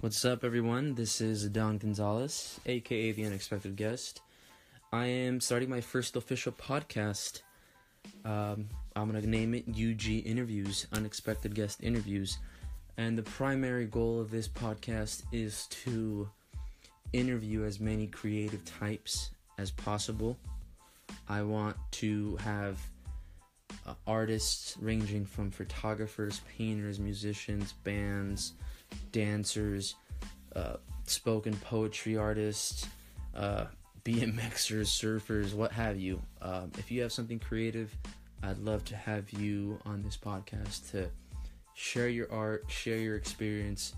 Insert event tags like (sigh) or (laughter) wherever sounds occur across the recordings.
What's up, everyone? This is Don Gonzalez, aka The Unexpected Guest. I am starting my first official podcast. Um, I'm going to name it UG Interviews, Unexpected Guest Interviews. And the primary goal of this podcast is to interview as many creative types as possible. I want to have uh, artists ranging from photographers, painters, musicians, bands, dancers, uh, spoken poetry artists, uh, BMXers, surfers, what have you. Um, if you have something creative, I'd love to have you on this podcast to share your art, share your experience,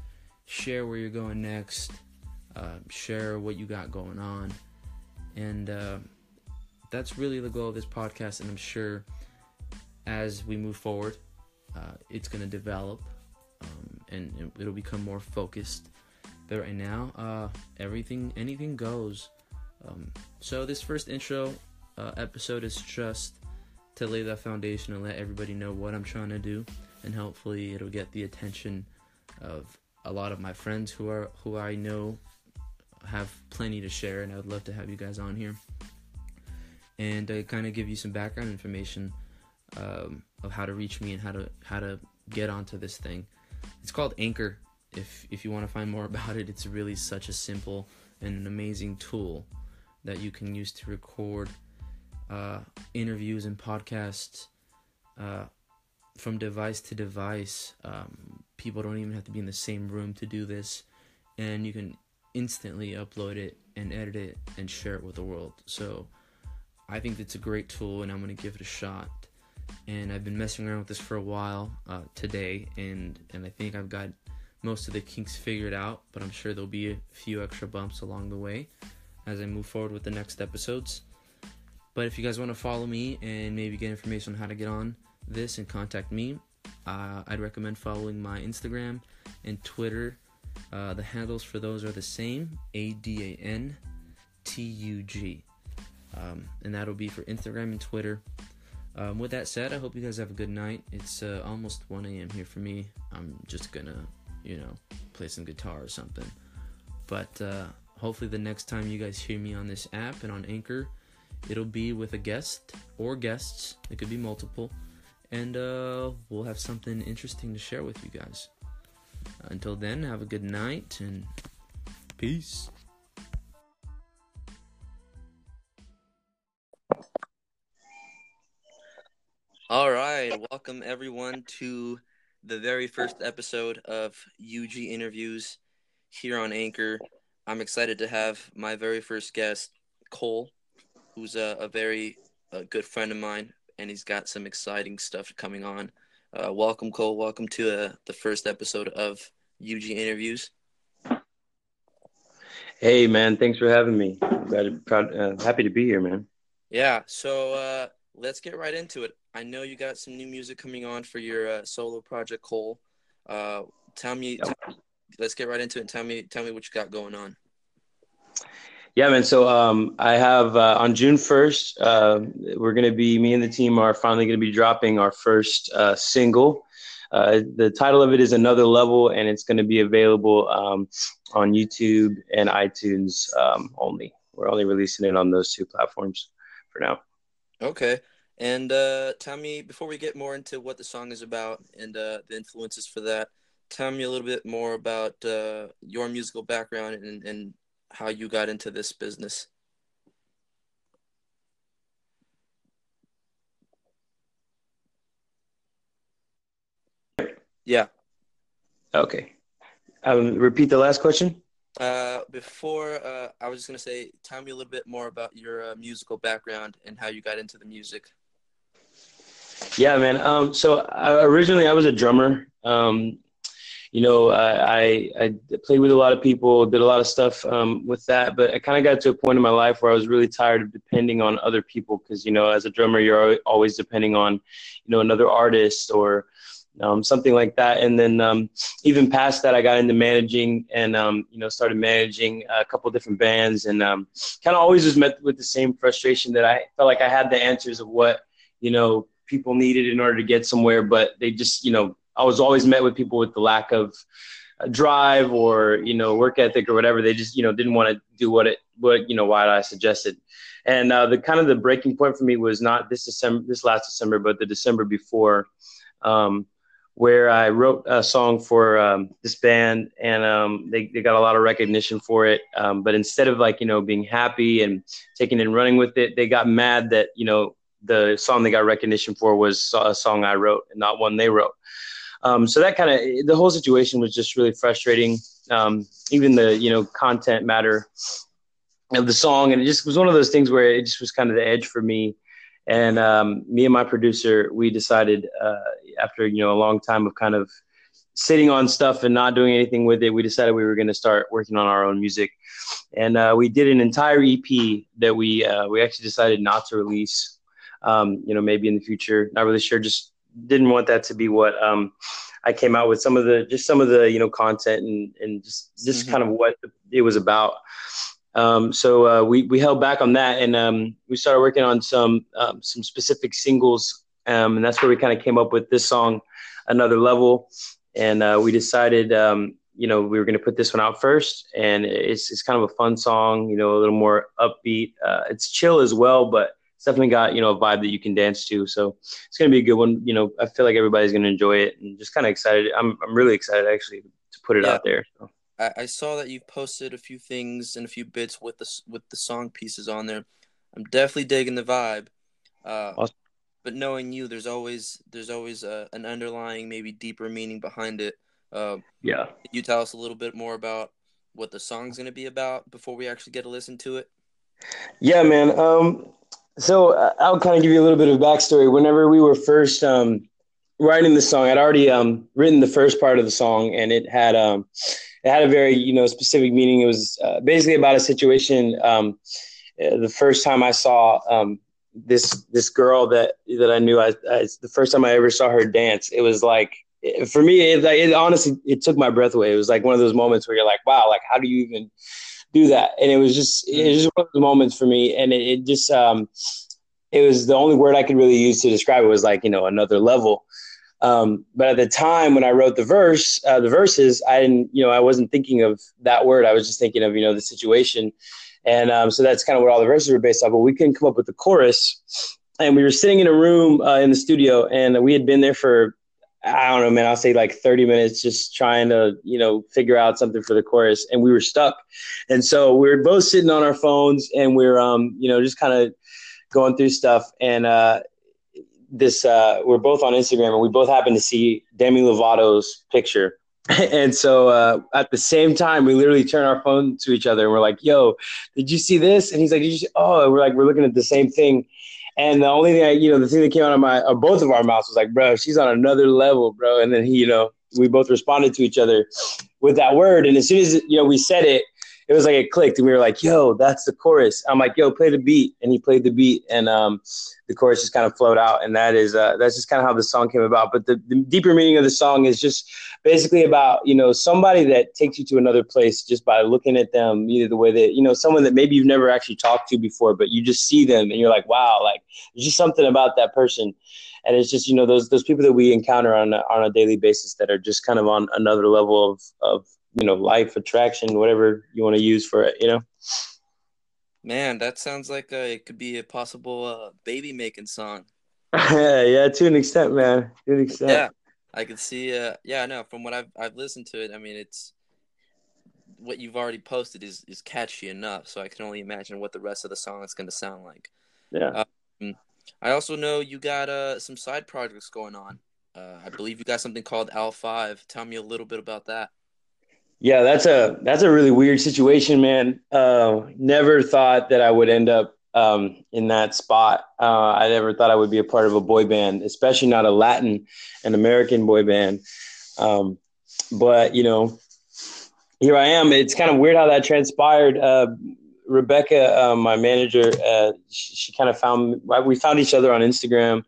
share where you're going next, uh, share what you got going on. And uh, that's really the goal of this podcast. And I'm sure as we move forward, uh, it's going to develop um, and it'll become more focused. But right now, uh, everything, anything goes. Um, so this first intro uh, episode is just to lay that foundation and let everybody know what I'm trying to do, and hopefully it'll get the attention of a lot of my friends who are who I know have plenty to share, and I would love to have you guys on here and uh, kind of give you some background information um, of how to reach me and how to how to get onto this thing. It's called Anchor. If if you want to find more (laughs) about it, it's really such a simple and an amazing tool that you can use to record uh, interviews and podcasts uh, from device to device. Um, people don't even have to be in the same room to do this, and you can instantly upload it and edit it and share it with the world. So I think it's a great tool, and I'm gonna give it a shot. And I've been messing around with this for a while uh, today, and and I think I've got most of the kinks figured out. But I'm sure there'll be a few extra bumps along the way as I move forward with the next episodes. But if you guys want to follow me and maybe get information on how to get on this and contact me, uh, I'd recommend following my Instagram and Twitter. Uh, the handles for those are the same A D A N T U G. Um, and that'll be for Instagram and Twitter. Um, with that said, I hope you guys have a good night. It's uh, almost 1 a.m. here for me. I'm just gonna, you know, play some guitar or something. But uh, hopefully, the next time you guys hear me on this app and on Anchor, it'll be with a guest or guests. It could be multiple. And uh, we'll have something interesting to share with you guys. Until then, have a good night and peace. All right, welcome everyone to the very first episode of UG Interviews here on Anchor. I'm excited to have my very first guest, Cole, who's a, a very a good friend of mine, and he's got some exciting stuff coming on. Uh, welcome, Cole. Welcome to uh, the first episode of UG Interviews. Hey, man. Thanks for having me. Glad, proud, uh, happy to be here, man. Yeah. So uh, let's get right into it. I know you got some new music coming on for your uh, solo project, Cole. Uh, tell me, yep. tell, let's get right into it. And tell me, tell me what you got going on. Yeah, man. So um, I have uh, on June first, uh, we're gonna be me and the team are finally gonna be dropping our first uh, single. Uh, the title of it is Another Level, and it's gonna be available um, on YouTube and iTunes um, only. We're only releasing it on those two platforms for now. Okay. And uh, tell me, before we get more into what the song is about and uh, the influences for that, tell me a little bit more about uh, your musical background and, and how you got into this business. Yeah. Okay. Um, repeat the last question. Uh, before uh, I was just gonna say, tell me a little bit more about your uh, musical background and how you got into the music. Yeah, man. Um, so I, originally I was a drummer. Um, you know, I, I played with a lot of people, did a lot of stuff um, with that, but I kind of got to a point in my life where I was really tired of depending on other people because, you know, as a drummer, you're always depending on, you know, another artist or um, something like that. And then um, even past that, I got into managing and, um, you know, started managing a couple different bands and um, kind of always was met with the same frustration that I felt like I had the answers of what, you know, people needed in order to get somewhere, but they just, you know, I was always met with people with the lack of drive or you know work ethic or whatever. They just you know didn't want to do what it what you know what I suggested. And uh, the kind of the breaking point for me was not this December, this last December, but the December before, um, where I wrote a song for um, this band, and um, they they got a lot of recognition for it. Um, but instead of like you know being happy and taking and running with it, they got mad that you know the song they got recognition for was a song I wrote and not one they wrote. Um, so that kind of the whole situation was just really frustrating. Um, even the you know content matter of the song, and it just was one of those things where it just was kind of the edge for me. And um, me and my producer, we decided uh, after you know a long time of kind of sitting on stuff and not doing anything with it, we decided we were going to start working on our own music. And uh, we did an entire EP that we uh, we actually decided not to release. Um, you know, maybe in the future, not really sure. Just didn't want that to be what um, I came out with. Some of the just some of the you know content and and just just mm-hmm. kind of what it was about. Um, so uh, we we held back on that, and um, we started working on some um, some specific singles, um, and that's where we kind of came up with this song, "Another Level," and uh, we decided, um, you know, we were going to put this one out first, and it's it's kind of a fun song, you know, a little more upbeat. Uh, it's chill as well, but it's definitely got you know a vibe that you can dance to. So it's going to be a good one. You know, I feel like everybody's going to enjoy it, and just kind of excited. I'm I'm really excited actually to put it yeah. out there. So. I, I saw that you've posted a few things and a few bits with the with the song pieces on there. I'm definitely digging the vibe. Uh, awesome. But knowing you, there's always there's always uh, an underlying, maybe deeper meaning behind it. Uh, yeah. you tell us a little bit more about what the song's going to be about before we actually get to listen to it? Yeah, man. Um, so uh, I'll kind of give you a little bit of backstory. Whenever we were first um, writing the song, I'd already um, written the first part of the song, and it had um, it had a very you know specific meaning. It was uh, basically about a situation. Um, uh, the first time I saw um, this this girl that that I knew, I, I, the first time I ever saw her dance, it was like for me, it, it honestly it took my breath away. It was like one of those moments where you're like, wow, like how do you even do that? And it was just it was just one of those moments for me, and it, it just um, it was the only word I could really use to describe it was like you know another level. Um, but at the time when I wrote the verse, uh, the verses, I didn't, you know, I wasn't thinking of that word. I was just thinking of, you know, the situation. And um, so that's kind of what all the verses were based off. But we couldn't come up with the chorus. And we were sitting in a room uh, in the studio, and we had been there for, I don't know, man, I'll say like 30 minutes just trying to, you know, figure out something for the chorus. And we were stuck. And so we were both sitting on our phones and we are um, you know, just kind of going through stuff. And, uh, this uh, we're both on Instagram and we both happened to see Demi Lovato's picture. (laughs) and so uh, at the same time, we literally turn our phone to each other and we're like, "Yo, did you see this?" And he's like, "Did you see?" Oh, and we're like, we're looking at the same thing. And the only thing I, you know, the thing that came out of my, or both of our mouths was like, "Bro, she's on another level, bro." And then he, you know, we both responded to each other with that word. And as soon as you know we said it, it was like it clicked and we were like, yo, that's the chorus. I'm like, yo, play the beat. And he played the beat and um, the chorus just kind of flowed out. And that is, uh, that's just kind of how the song came about. But the, the, deeper meaning of the song is just basically about, you know, somebody that takes you to another place just by looking at them, either the way that, you know, someone that maybe you've never actually talked to before, but you just see them and you're like, wow, like there's just something about that person. And it's just, you know, those, those people that we encounter on a, on a daily basis that are just kind of on another level of, of, you know life attraction whatever you want to use for it you know? Man that sounds like a, it could be a possible uh, baby making song. Yeah (laughs) yeah to an extent man. To an extent. Yeah i can see uh yeah no from what i've i've listened to it i mean it's what you've already posted is is catchy enough so i can only imagine what the rest of the song is going to sound like. Yeah. Um, i also know you got uh some side projects going on. Uh, I believe you got something called L5. Tell me a little bit about that. Yeah, that's a that's a really weird situation, man. Uh, never thought that I would end up um, in that spot. Uh, I never thought I would be a part of a boy band, especially not a Latin and American boy band. Um, but you know, here I am. It's kind of weird how that transpired. Uh, Rebecca, uh, my manager, uh, she, she kind of found we found each other on Instagram,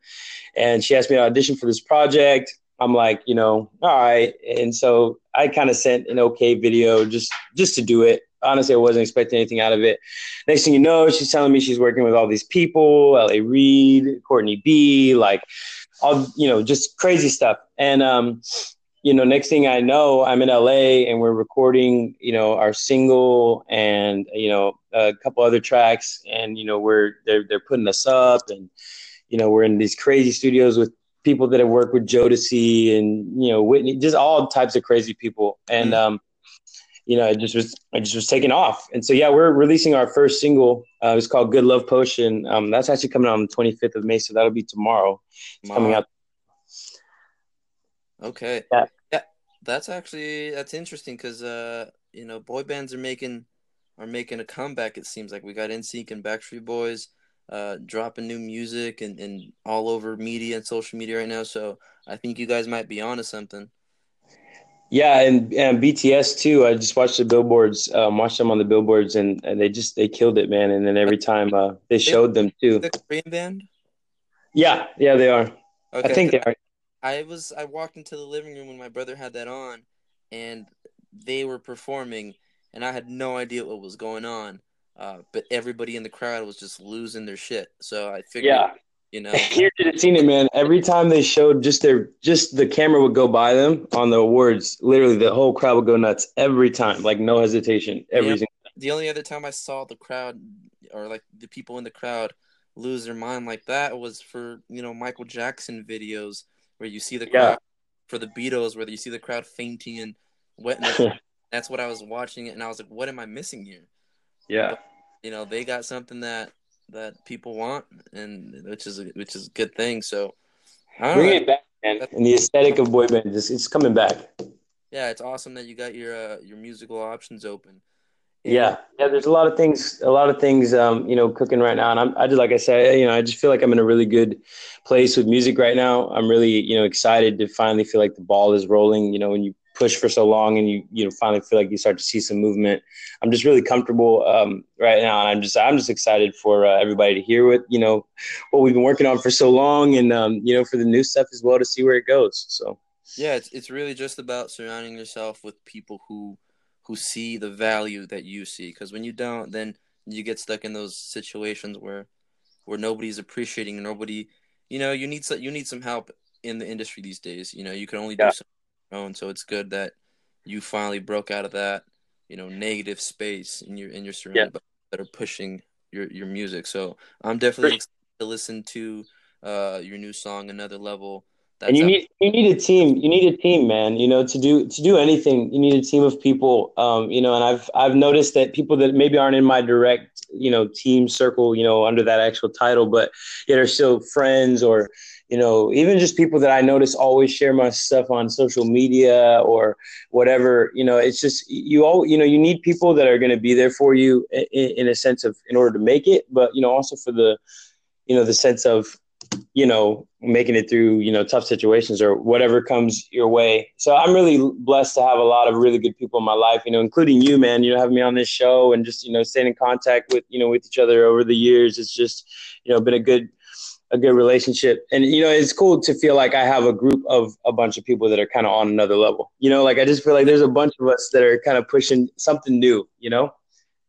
and she asked me to audition for this project. I'm like, you know, all right. And so I kind of sent an okay video just just to do it. Honestly, I wasn't expecting anything out of it. Next thing you know, she's telling me she's working with all these people, L.A. Reid, Courtney B, like all you know, just crazy stuff. And um, you know, next thing I know, I'm in LA and we're recording, you know, our single and you know a couple other tracks, and you know we're they're they're putting us up, and you know we're in these crazy studios with people that have worked with Jodeci and you know Whitney, just all types of crazy people, and mm um, you know, it just was I just was taking off, and so yeah, we're releasing our first single. Uh, it's called "Good Love Potion." Um, that's actually coming out on the 25th of May, so that'll be tomorrow. It's coming out. Okay. Yeah that's actually that's interesting because uh you know boy bands are making are making a comeback. It seems like we got NSYNC and Backstreet Boys uh dropping new music and, and all over media and social media right now. So I think you guys might be onto something. Yeah, and, and BTS too. I just watched the billboards, um, watched them on the billboards, and, and they just they killed it, man. And then every time uh, they showed them too. The Korean band. Yeah, yeah, they are. Okay. I think they are. I was I walked into the living room when my brother had that on, and they were performing, and I had no idea what was going on. Uh, but everybody in the crowd was just losing their shit. So I figured, yeah. you (laughs) know, you should have seen it, man. Every time they showed just their just the camera would go by them on the awards. Literally, the whole crowd would go nuts every time, like no hesitation. Every yeah. The only other time I saw the crowd or like the people in the crowd lose their mind like that was for you know Michael Jackson videos where you see the crowd yeah. for the Beatles, where you see the crowd fainting and wetness. (laughs) that's what I was watching it, and I was like, "What am I missing here?" Yeah, but, you know, they got something that that people want, and which is a, which is a good thing. So, bring know, it back, man. And the aesthetic of boy bands, it's coming back. Yeah, it's awesome that you got your uh, your musical options open. Yeah, yeah. There's a lot of things, a lot of things, um, you know, cooking right now, and I'm, I just like I said, you know, I just feel like I'm in a really good place with music right now. I'm really, you know, excited to finally feel like the ball is rolling. You know, when you push for so long and you, you know, finally feel like you start to see some movement. I'm just really comfortable um, right now, and I'm just, I'm just excited for uh, everybody to hear what, you know, what we've been working on for so long, and um, you know, for the new stuff as well to see where it goes. So. Yeah, it's it's really just about surrounding yourself with people who who see the value that you see because when you don't then you get stuck in those situations where where nobody's appreciating nobody you know you need some you need some help in the industry these days you know you can only do yeah. on your own so it's good that you finally broke out of that you know negative space and you're and you're surrounded yeah. by that are pushing your your music. So i'm definitely excited to listen to uh your new song another level that's and you need you need a team. You need a team, man. You know, to do to do anything, you need a team of people. Um, you know, and I've I've noticed that people that maybe aren't in my direct, you know, team circle, you know, under that actual title, but yet are still friends or you know, even just people that I notice always share my stuff on social media or whatever, you know, it's just you all, you know, you need people that are going to be there for you in, in, a sense of in order to make it, but you know, also for the, you know, the sense of you know, making it through, you know, tough situations or whatever comes your way. So I'm really blessed to have a lot of really good people in my life, you know, including you, man, you know, having me on this show and just, you know, staying in contact with, you know, with each other over the years. It's just, you know, been a good, a good relationship. And, you know, it's cool to feel like I have a group of a bunch of people that are kind of on another level, you know, like I just feel like there's a bunch of us that are kind of pushing something new, you know?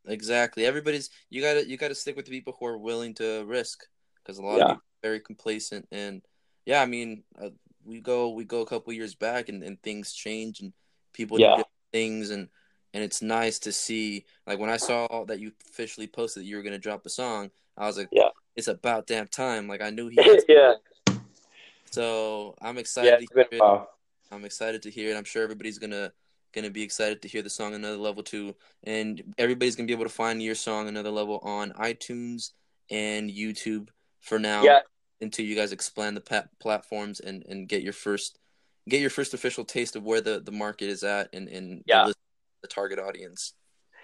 Exactly. Everybody's, you gotta, you gotta stick with the people who are willing to risk because a lot yeah. of people very complacent and yeah i mean uh, we go we go a couple years back and, and things change and people yeah. do things and and it's nice to see like when i saw that you officially posted that you were going to drop a song i was like yeah. It's about damn time. Like i knew he (laughs) yeah. So i'm excited yeah, to hear it. i'm excited to hear it. I'm sure everybody's gonna gonna be excited to hear the song another level too. And everybody's gonna be able to find your song another level on itunes and youtube for now. Yeah until you guys explain the pa- platforms and, and get your first get your first official taste of where the, the market is at and, and yeah. the, the target audience.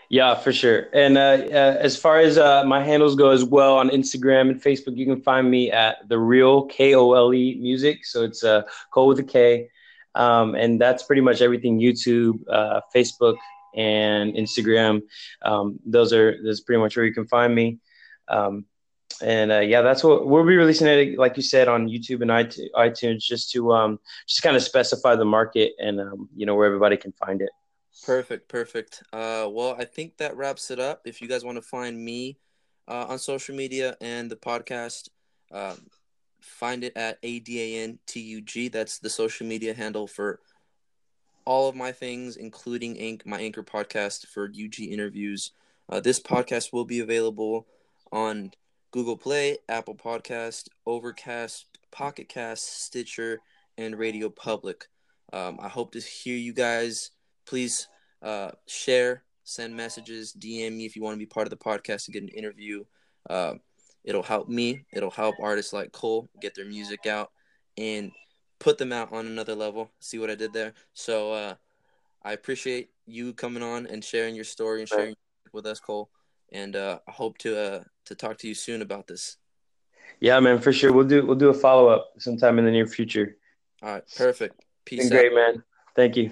Yeah, for sure. And uh, uh, as far as uh, my handles go as well on Instagram and Facebook, you can find me at the real K O L E music. So it's uh, Cole with a K. Um, and that's pretty much everything YouTube, uh, Facebook, and Instagram. Um, those are that's pretty much where you can find me. Um, and uh, yeah, that's what we'll be releasing it, like you said, on YouTube and iTunes, just to um, just kind of specify the market and um, you know where everybody can find it. Perfect, perfect. Uh, well, I think that wraps it up. If you guys want to find me uh, on social media and the podcast, um, find it at ADANTUG. That's the social media handle for all of my things, including Anch- my Anchor podcast for UG interviews. Uh, this podcast will be available on Google Play, Apple Podcast, Overcast, Pocket Cast, Stitcher, and Radio Public. Um, I hope to hear you guys. Please uh, share, send messages, DM me if you want to be part of the podcast to get an interview. Uh, it'll help me. It'll help artists like Cole get their music out and put them out on another level. See what I did there? So uh, I appreciate you coming on and sharing your story and sharing with us, Cole. And uh, I hope to uh, to talk to you soon about this. Yeah, man, for sure. We'll do we'll do a follow up sometime in the near future. All right, perfect. Peace. Been great, man. Thank you.